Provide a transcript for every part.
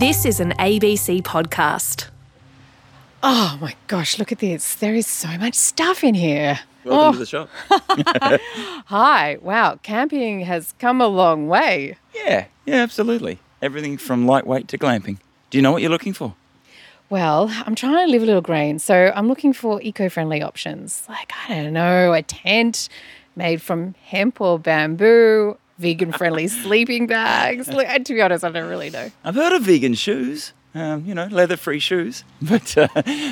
This is an ABC podcast. Oh my gosh, look at this. There is so much stuff in here. Welcome Oh. to the shop. Hi. Wow, camping has come a long way. Yeah, yeah, absolutely. Everything from lightweight to glamping. Do you know what you're looking for? Well, I'm trying to live a little green, so I'm looking for eco friendly options. Like, I don't know, a tent made from hemp or bamboo, vegan friendly sleeping bags. Look, to be honest, I don't really know. I've heard of vegan shoes, um, you know, leather free shoes, but uh,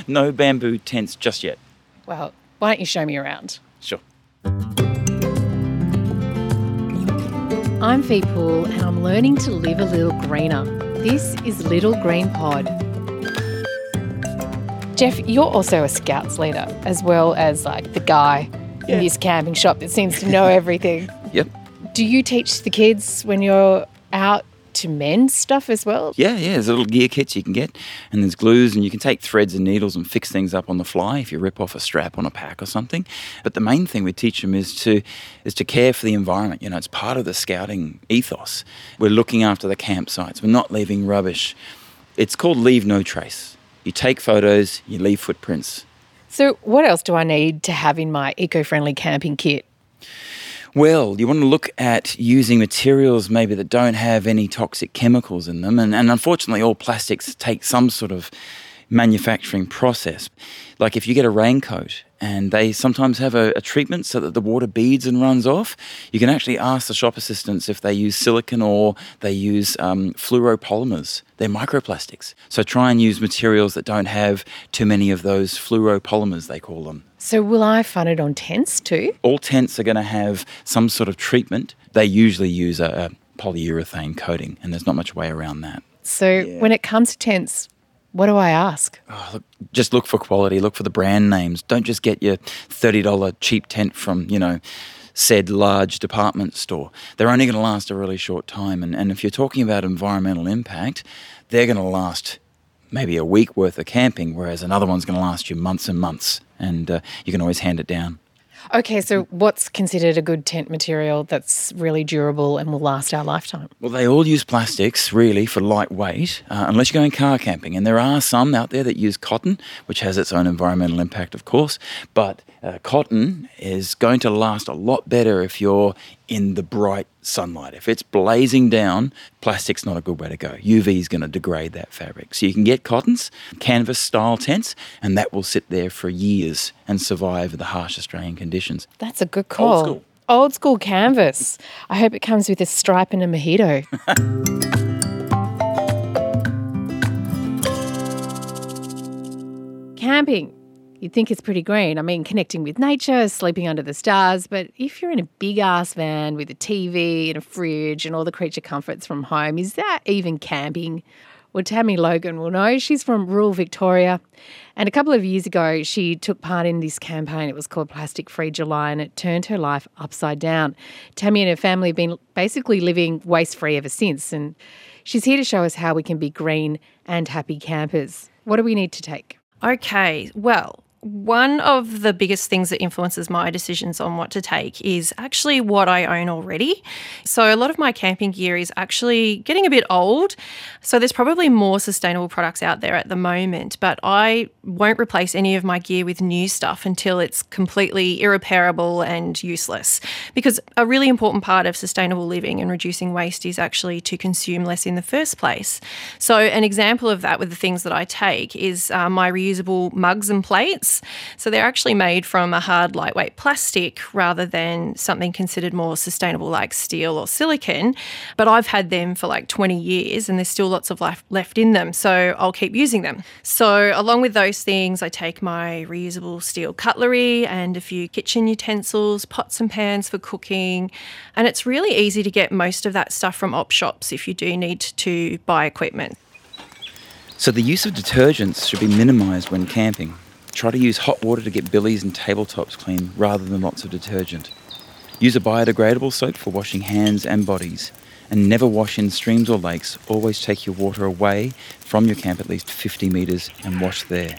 no bamboo tents just yet. Well, why don't you show me around? Sure. I'm Fee Poole, and I'm learning to live a little greener. This is Little Green Pod. Jeff, you're also a scouts leader, as well as like the guy Yeah. in this camping shop that seems to know everything. Yep. Do you teach the kids when you're out to mend stuff as well? Yeah, yeah, there's little gear kits you can get, and there's glues, and you can take threads and needles and fix things up on the fly if you rip off a strap on a pack or something. But the main thing we teach them is to is to care for the environment. You know, it's part of the scouting ethos. We're looking after the campsites. We're not leaving rubbish. It's called leave no trace. You take photos, you leave footprints. So, what else do I need to have in my eco friendly camping kit? Well, you want to look at using materials maybe that don't have any toxic chemicals in them. And, and unfortunately, all plastics take some sort of manufacturing process. Like if you get a raincoat and they sometimes have a, a treatment so that the water beads and runs off, you can actually ask the shop assistants if they use silicon or they use um, fluoropolymers. They're microplastics. So try and use materials that don't have too many of those fluoropolymers, they call them So, will I find it on tents too? all tents are going to have some sort of treatment. They usually use a, a polyurethane coating, and there's not much way around that. So, when it comes to tents, what do I ask? Oh, look, just look for quality. Look for the brand names. Don't just get your thirty dollar cheap tent from you know said large department store. They're only going to last a really short time, and, and if you're talking about environmental impact, they're going to last maybe a week worth of camping, whereas another one's going to last you months and months, and uh, you can always hand it down. Okay, so what's considered a good tent material that's really durable and will last our lifetime? Well, they all use plastics really for lightweight, uh, unless you're going car camping. And there are some out there that use cotton, which has its own environmental impact, of course. But uh, cotton is going to last a lot better if you're in the bright sunlight. If it's blazing down, plastic's not a good way to go. UV is going to degrade that fabric. So you can get cottons, canvas style tents, and that will sit there for years and survive the harsh Australian conditions. That's a good call. school. Old school canvas. I hope it comes with a stripe and a mojito. Camping. You'd think it's pretty green. I mean, connecting with nature, sleeping under the stars. But if you're in a big ass van with a TV and a fridge and all the creature comforts from home, is that even camping? Well, Tammy Logan will know. She's from rural Victoria. And a couple of years ago, she took part in this campaign. It was called Plastic Free July, and it turned her life upside down. Tammy and her family have been basically living waste free ever since. And she's here to show us how we can be green and happy campers. What do we need to take? Okay, well, one of the biggest things that influences my decisions on what to take is actually what I own already. So, a lot of my camping gear is actually getting a bit old. So, there's probably more sustainable products out there at the moment, but I won't replace any of my gear with new stuff until it's completely irreparable and useless. Because a really important part of sustainable living and reducing waste is actually to consume less in the first place. So, an example of that with the things that I take is uh, my reusable mugs and plates. So, they're actually made from a hard, lightweight plastic rather than something considered more sustainable like steel or silicon. But I've had them for like 20 years and there's still lots of life left in them. So, I'll keep using them. So, along with those things, I take my reusable steel cutlery and a few kitchen utensils, pots and pans for cooking. And it's really easy to get most of that stuff from op shops if you do need to buy equipment. So the use of detergents should be minimised when camping. Try to use hot water to get billies and tabletops clean rather than lots of detergent. Use a biodegradable soap for washing hands and bodies. And never wash in streams or lakes. Always take your water away from your camp at least 50 metres and wash there.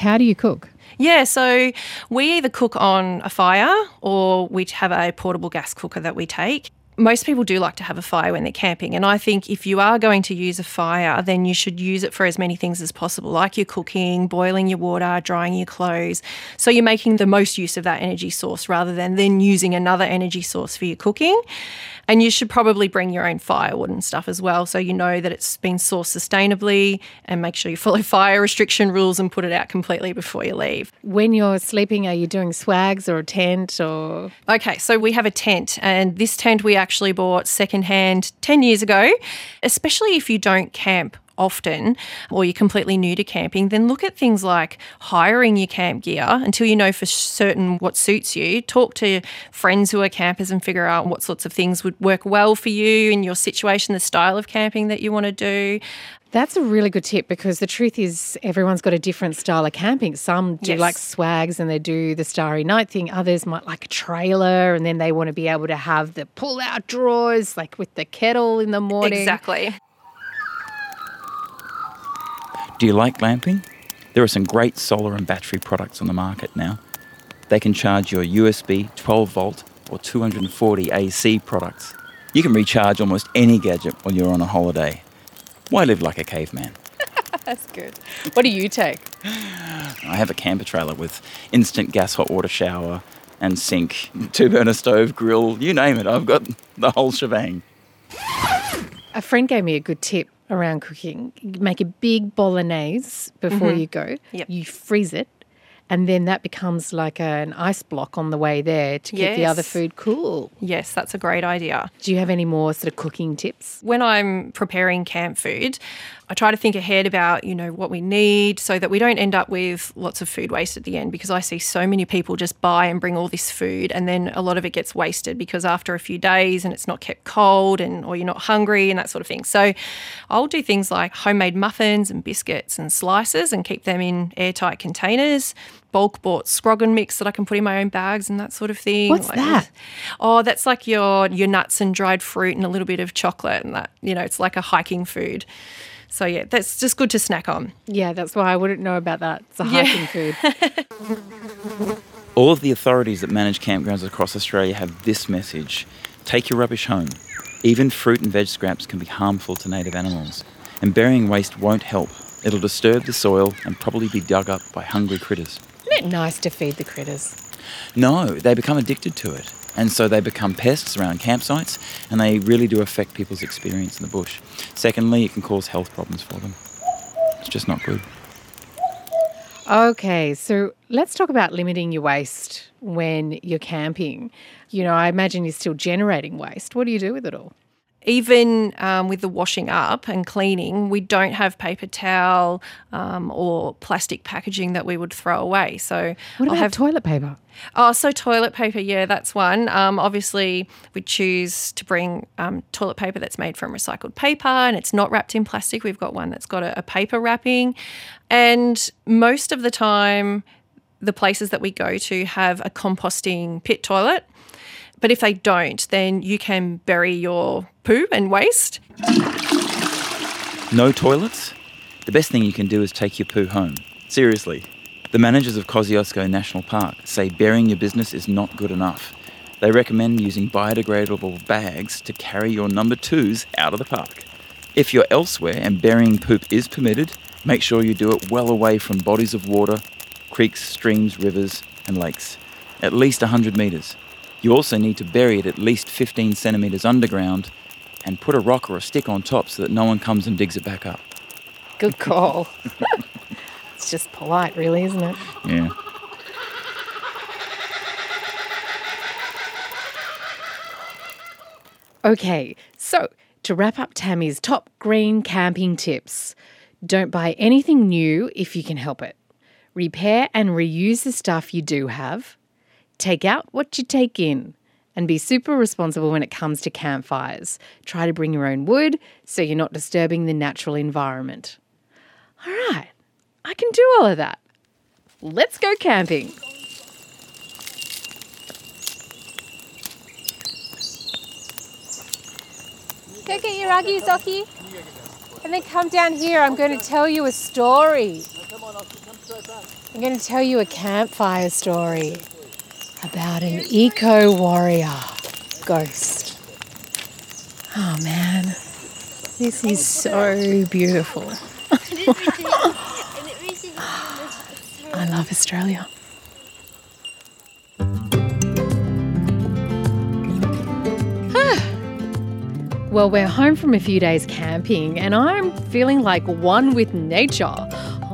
How do you cook? Yeah, so we either cook on a fire or we have a portable gas cooker that we take. Most people do like to have a fire when they're camping. And I think if you are going to use a fire, then you should use it for as many things as possible, like your cooking, boiling your water, drying your clothes. So you're making the most use of that energy source rather than then using another energy source for your cooking. And you should probably bring your own firewood and stuff as well. So you know that it's been sourced sustainably and make sure you follow fire restriction rules and put it out completely before you leave. When you're sleeping, are you doing swags or a tent or? Okay, so we have a tent, and this tent we actually bought secondhand 10 years ago, especially if you don't camp often or you're completely new to camping, then look at things like hiring your camp gear until you know for certain what suits you. Talk to friends who are campers and figure out what sorts of things would work well for you in your situation, the style of camping that you want to do. That's a really good tip because the truth is everyone's got a different style of camping. Some do Yes. like swags and they do the starry night thing. Others might like a trailer and then they want to be able to have the pull out drawers like with the kettle in the morning. Exactly. Do you like glamping? There are some great solar and battery products on the market now. They can charge your USB 12 volt or 240 AC products. You can recharge almost any gadget while you're on a holiday. Why live like a caveman? That's good. What do you take? I have a camper trailer with instant gas hot water shower and sink, two burner stove, grill, you name it. I've got the whole shebang. A friend gave me a good tip around cooking. Make a big bolognese before mm-hmm. you go. Yep. You freeze it, and then that becomes like an ice block on the way there to keep the other food cool. Yes, that's a great idea. Do you have any more sort of cooking tips? when I'm preparing camp food, I try to think ahead about, you know, what we need so that we don't end up with lots of food waste at the end because I see so many people just buy and bring all this food and then a lot of it gets wasted because after a few days and it's not kept cold and or you're not hungry and that sort of thing. So I'll do things like homemade muffins and biscuits and slices and keep them in airtight containers. Bulk bought scroggin mix that I can put in my own bags and that sort of thing. What's Like- that? Oh, that's like your your nuts and dried fruit and a little bit of chocolate and that. You know, it's like a hiking food. So yeah, that's just good to snack on. Yeah, that's why I wouldn't know about that. It's a Yeah. hiking food. All of the authorities that manage campgrounds across Australia have this message take your rubbish home. Even fruit and veg scraps can be harmful to native animals, and burying waste won't help. It'll disturb the soil and probably be dug up by hungry critters. Isn't it nice to feed the critters? No, they become addicted to it, and so they become pests around campsites, and they really do affect people's experience in the bush. Secondly, it can cause health problems for them. It's just not good. Okay, so let's talk about limiting your waste when you're camping. You know, I imagine you're still generating waste. What do you do with it all? Even um, with the washing up and cleaning, we don't have paper towel um, or plastic packaging that we would throw away. So What about have toilet paper? Oh, so toilet paper, yeah, that's one. Um, obviously, we choose to bring um, toilet paper that's made from recycled paper and it's not wrapped in plastic. We've got one that's got a, a paper wrapping. And most of the time, the places that we go to have a composting pit toilet. But if they don't, then you can bury your poo and waste. No toilets? The best thing you can do is take your poo home. Seriously. The managers of Kosciuszko National Park say burying your business is not good enough. They recommend using biodegradable bags to carry your number twos out of the park. If you're elsewhere and burying poop is permitted, make sure you do it well away from bodies of water, creeks, streams, rivers, and lakes. At least 100 metres. You also need to bury it at least 15 centimetres underground and put a rock or a stick on top so that no one comes and digs it back up. Good call. it's just polite, really, isn't it? Yeah. Okay, so to wrap up Tammy's top green camping tips don't buy anything new if you can help it. Repair and reuse the stuff you do have. Take out what you take in. And be super responsible when it comes to campfires. Try to bring your own wood so you're not disturbing the natural environment. All right, I can do all of that. Let's go camping. Go get your Uggies, Oki. And then come down here. I'm going to tell you a story. I'm going to tell you a campfire story about an eco warrior ghost. Oh man, this is so beautiful. I love Australia. Well, we're home from a few days camping and I'm feeling like one with nature.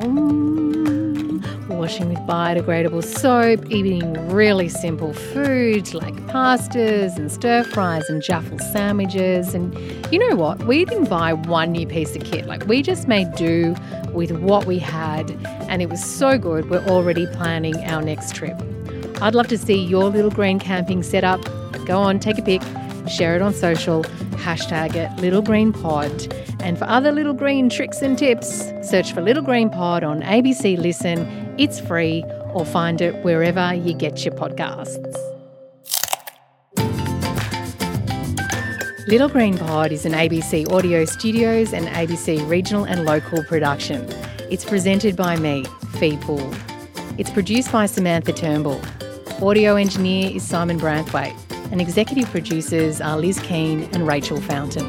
Um, washing with biodegradable soap, eating really simple foods like pastas and stir fries and jaffle sandwiches. And you know what? We didn't buy one new piece of kit. Like, we just made do with what we had, and it was so good. We're already planning our next trip. I'd love to see your little green camping setup. Go on, take a pic, share it on social, hashtag it Little Green Pod. And for other little green tricks and tips, search for Little Green Pod on ABC Listen. It's free, or find it wherever you get your podcasts. Little Green Pod is an ABC Audio Studios and ABC regional and local production. It's presented by me, Fee Poole. It's produced by Samantha Turnbull. Audio engineer is Simon Branthwaite, and executive producers are Liz Keane and Rachel Fountain.